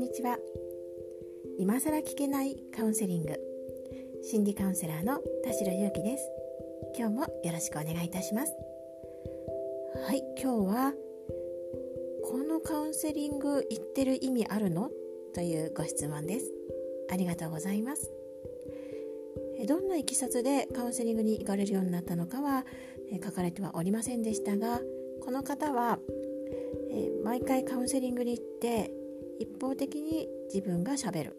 んにちは。今更聞けないカウンセリング。心理カウンセラーの田代優希です。今日もよろしくお願いいたします。はい今日はこのカウンセリング言ってる意味あるの？というご質問です。ありがとうございます。どんないきさつでカウンセリングに行かれるようになったのかは書かれてはおりませんでしたがこの方は毎回カウンセリングに行って一方的に自分がしゃべる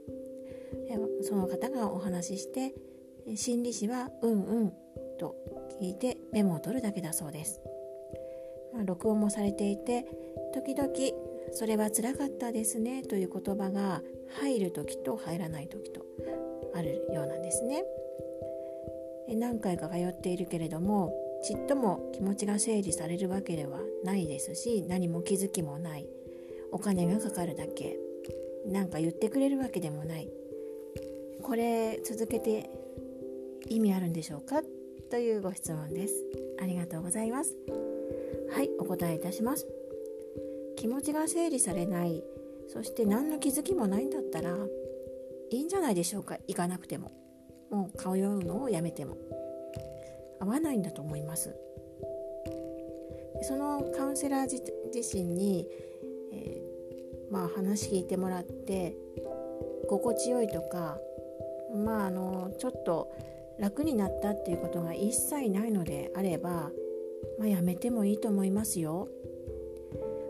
その方がお話しして心理師は「うんうん」と聞いてメモを取るだけだそうです、まあ、録音もされていて時々「それはつらかったですね」という言葉が入る時と入らない時とあるようなんですね。何回か通っているけれどもちっとも気持ちが整理されるわけではないですし何も気づきもない。お金がかかるだけ。何か言ってくれるわけでもない。これ続けて意味あるんでしょうか？というご質問です。ありがとうございます。はいお答えいたします。気持ちが整理されない。そして何の気づきもないんだったらいいんじゃないでしょうか？行かなくても。もう通うのをやめても。合わないんだと思います。そのカウンセラー自身に、まあ、話聞いてもらって心地よいとかまああのちょっと楽になったっていうことが一切ないのであれば、まあ、やめてもいいと思いますよ。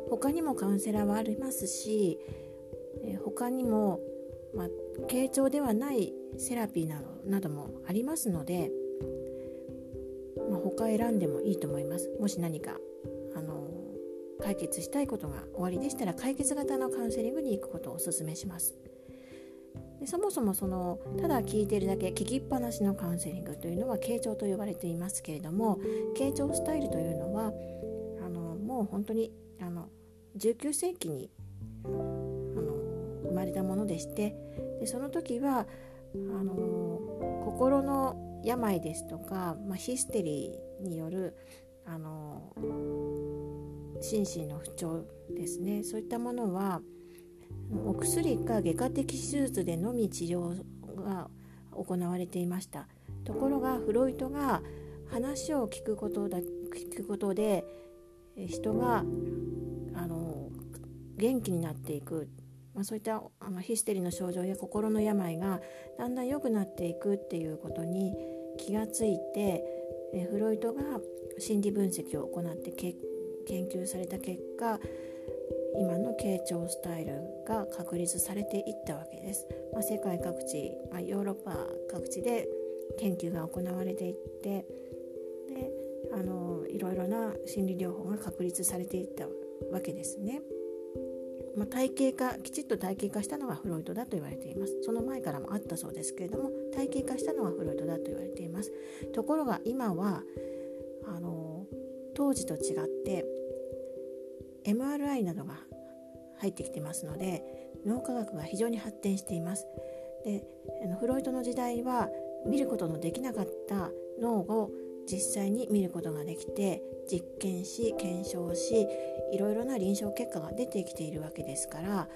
他にもカウンセラーはありますし、え、他にも、まあ、傾聴ではないセラピーなどなどもありますので、まあ、他選んでもいいと思いますもし何か解決したいことが終わりでしたら解決型のカウンセリングに行くことをお勧めします。でそもそもそのただ聞いているだけ聞きっぱなしのカウンセリングというのは傾聴と呼ばれていますけれども傾聴スタイルというのはあのもう本当にあの19世紀にあの生まれたものでしてでその時はあの心の病ですとか、まあ、ヒステリーによるあの心身の不調ですね。そういったものはお薬か外科的手術でのみ治療が行われていました。ところがフロイトが話を聞くことだ聞くことで人があの元気になっていく。まあ、そういったあのヒステリーの症状や心の病がだんだん良くなっていくっていうことに気がついてえフロイトが心理分析を行って研究された結果今の傾聴スタイルが確立されていったわけです。まあ、世界各地、まあ、ヨーロッパ各地で研究が行われていってであのいろいろな心理療法が確立されていったわけですね。まあ、体系化きちっと体系化したのがフロイトだと言われていますその前からもあったそうですけれども体系化したのがフロイトだと言われていますところが今はあの当時と違っ MRI などが入ってきてますので脳科学が非常に発展しています。でフロイトの時代は見ることのできなかった脳を実際に見ることができて実験し検証しいろいろな臨床結果が出てきているわけですから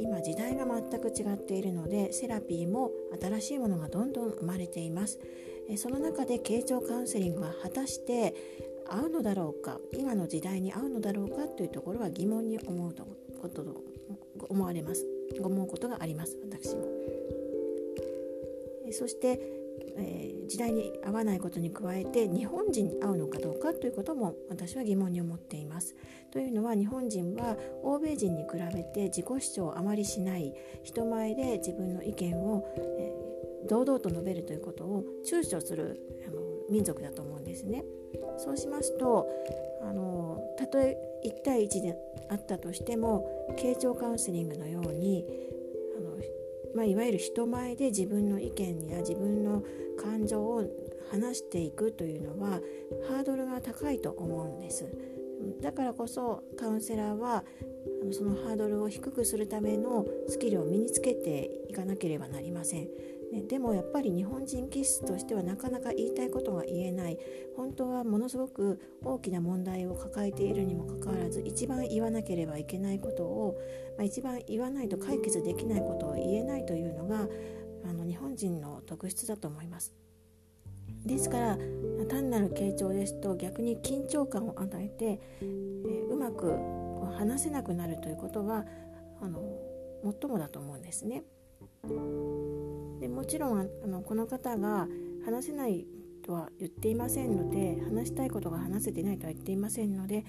今時代が全く違っているのでセラピーも新しいものがどんどん生まれています。その中で傾聴カウンセリングは果たして合うのだろうか今の時代に合うのだろうかというところは疑問に思うことと思われます。思うことがあります私も。そしてえー、時代に合わないことに加えて日本人に合うのかどうかということも私は疑問に思っています。というのは日本人は欧米人に比べて自己主張をあまりしない人前で自分の意見を、えー、堂々と述べるということを躊躇するあの民族だと思ですね。そうしますとあのたとえ1対1であったとしても傾聴カウンセリングのようにあのまあ、いわゆる人前で自分の意見や自分の感情を話していくというのはハードルが高いと思うんですだからこそカウンセラーはそのハードルを低くするためのスキルを身につけていかなければなりませんでもやっぱり日本人気質としてはなかなか言いたいことが言えない本当はものすごく大きな問題を抱えているにもかかわらず一番言わなければいけないことを、まあ、一番言わないと解決できないことを言えないというのがあの日本人の特質だと思います。ですから単なる傾聴ですと逆に緊張感を与えて、え、うまく話せなくなるということはあの最もだと思うんですね。でもちろんあのこの方が話せないとは言っていませんので話したいことが話せてないとは言っていませんので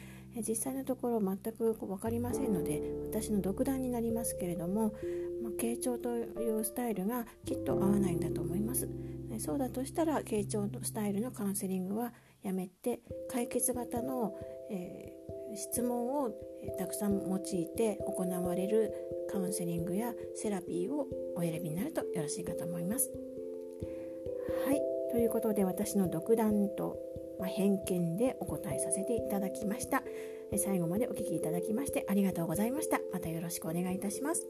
実際のところ全く分かりませんので私の独断になりますけれども、まあ、傾聴というスタイルがきっと合わないんだと思います。そうだとしたら傾聴スタイルのカウンセリングはやめて解決型の、えー、質問をたくさん用いて行われるカウンセリングやセラピーをお選びになるとよろしいかと思います。はいということで私の独断と、まあ、偏見でお答えさせていただきました。最後までお聴きいただきましてありがとうございました。またよろしくお願いいたします。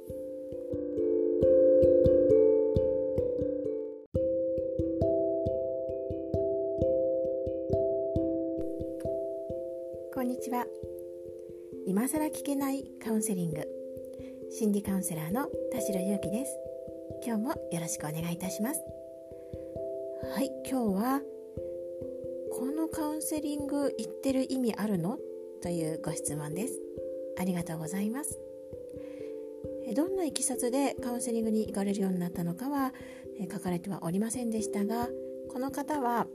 こんにちは。今更聞けないカウンセリング心理カウンセラーの田代優希です。今日もよろしくお願いいたします。はい今日はこのカウンセリング言ってる意味あるの？というご質問です。ありがとうございます。どんないきさつでカウンセリングに行かれるようになったのかは書かれてはおりませんでしたがこの方は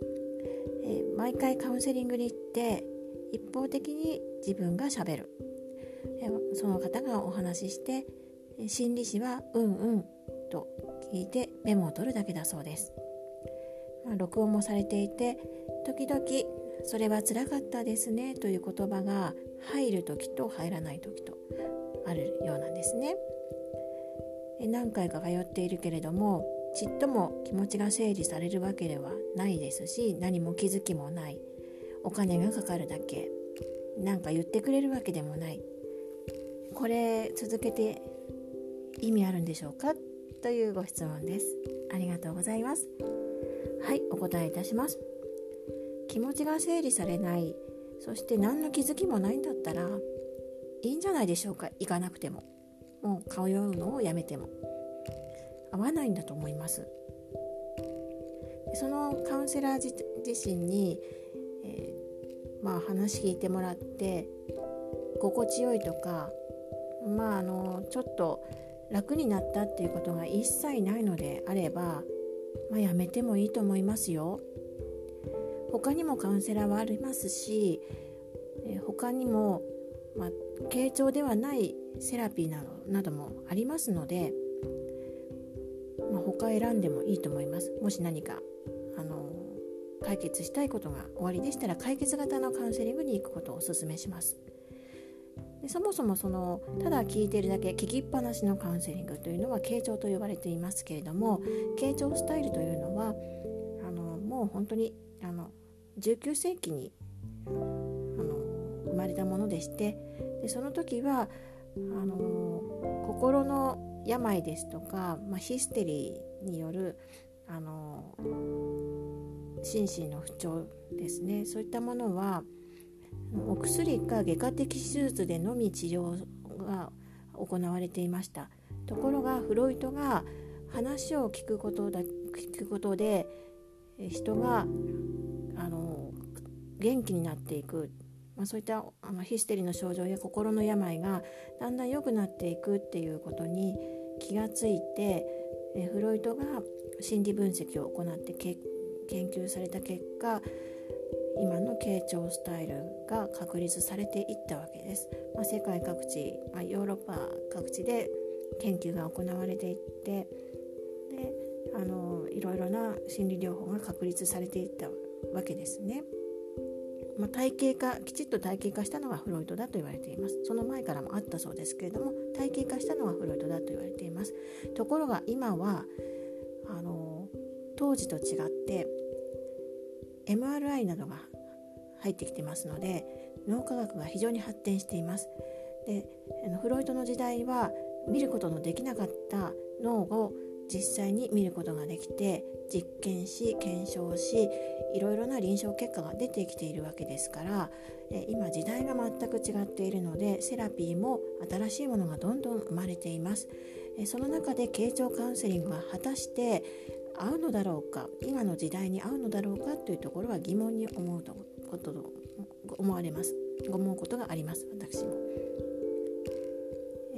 毎回カウンセリングに行って一方的に自分がしゃべる。その方がお話しして心理師は「うんうん」と聞いてメモを取るだけだそうです、まあ、録音もされていて時々「それはつらかったですね」という言葉が入る時と入らない時とあるようなんですね。何回か通っているけれどもちっとも気持ちが整理されるわけではないですし何も気づきもない。お金がかかるだけ。何か言ってくれるわけでもない。これ続けて意味あるんでしょうか？というご質問です。ありがとうございます。はいお答えいたします。気持ちが整理されないそして何の気づきもないんだったらいいんじゃないでしょうか？行かなくても。もう通うのをやめても。合わないんだと思います。そのカウンセラー自身に、えー、まあ話聞いてもらって心地よいとかまああのちょっと楽になったっていうことが一切ないのであれば、まあ、やめてもいいと思いますよ。他にもカウンセラーはありますし、え他にも、まあ、傾聴ではないセラピーなどなどもありますので、まあ、他選んでもいいと思います。もし何かあの解決したいことが終わりでしたら解決型のカウンセリングに行くことをお勧めします。でそもそもそのただ聞いてるだけ聞きっぱなしのカウンセリングというのは傾聴と呼ばれていますけれども傾聴スタイルというのはあのもう本当にあの19世紀にあの生まれたものでしてでその時はあの心の病ですとか、まあ、ヒステリーによるあの心身の不調ですね。そういったものはお薬か外科的手術でのみ治療が行われていました。ところがフロイトが話を聞くことだ聞くことで人があの元気になっていく、まあ、そういったあのヒステリーの症状や心の病がだんだん良くなっていくっていうことに気がついてフロイトが心理分析を行って研究された結果今の傾聴スタイルが確立されていったわけです。まあ、世界各地、まあ、ヨーロッパ各地で研究が行われていってであのいろいろな心理療法が確立されていったわけですね。まあ、体系化きちっと体系化したのがフロイトだと言われていますその前からもあったそうですけれども体系化したのがフロイトだと言われていますところが今はあの当時と違って MRI などが入ってきてますので脳科学が非常に発展しています。でフロイトの時代は見ることのできなかった脳を実際に見ることができて実験し検証しいろいろな臨床結果が出てきているわけですから今時代が全く違っているのでセラピーも新しいものがどんどん生まれています。その中で傾聴カウンセリングが果たして合うのだろうか今の時代に合うのだろうかというところは疑問に思うとことと思われます思うことがあります私も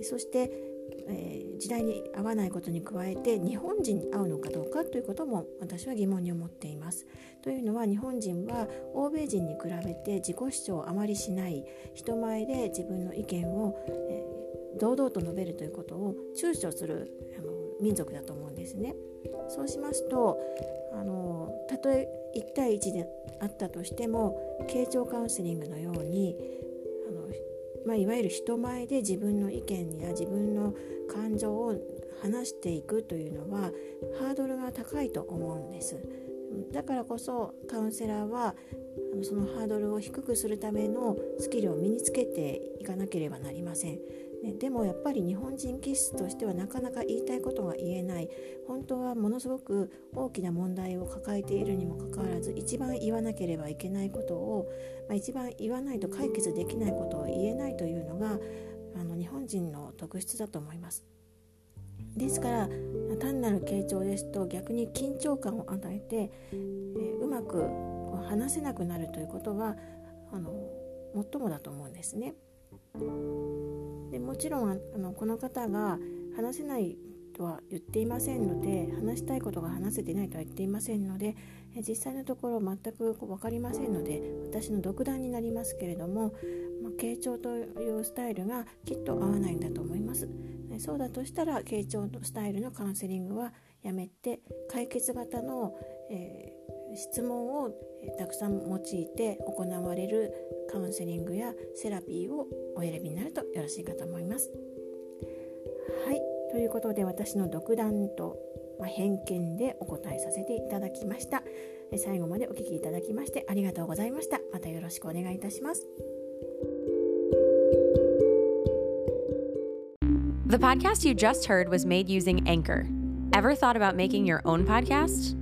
そしてえー、時代に合わないことに加えて日本人に合うのかどうかということも私は疑問に思っています。というのは日本人は欧米人に比べて自己主張をあまりしない人前で自分の意見を、えー、堂々と述べるということを躊躇するあの民族だと思うんですね。そうしますとあのたとえ1対1であったとしても傾聴カウンセリングのようにあのまあ、いわゆる人前で自分の意見や自分の感情を話していくというのはハードルが高いと思うんです。だからこそカウンセラーはそのハードルを低くするためのスキルを身につけていかなければなりません。でもやっぱり日本人気質としてはなかなか言いたいことが言えない本当はものすごく大きな問題を抱えているにもかかわらず一番言わなければいけないことを、まあ、一番言わないと解決できないことを言えないというのがあの日本人の特質だと思います。ですから単なる傾聴ですと逆に緊張感を与えて、え、うまく話せなくなるということはあの最もだと思うんですね。でもちろんあのこの方が話せないとは言っていませんので話したいことが話せてないとは言っていませんので実際のところ全く分かりませんので私の独断になりますけれども、まあ、傾聴というスタイルがきっと合わないんだと思います。そうだとしたら傾聴スタイルのカウンセリングはやめて解決型の、え、質問をたくさん用いて行われるカウンセリングやセラピーをお選びになるとよろしいかと思います。はいということで私の独断と、まあ、偏見でお答えさせていただきました。最後までお聴きいただきましてありがとうございました。またよろしくお願いいたします。The podcast you just heard was made using Anchor. Ever thought about making your own podcast?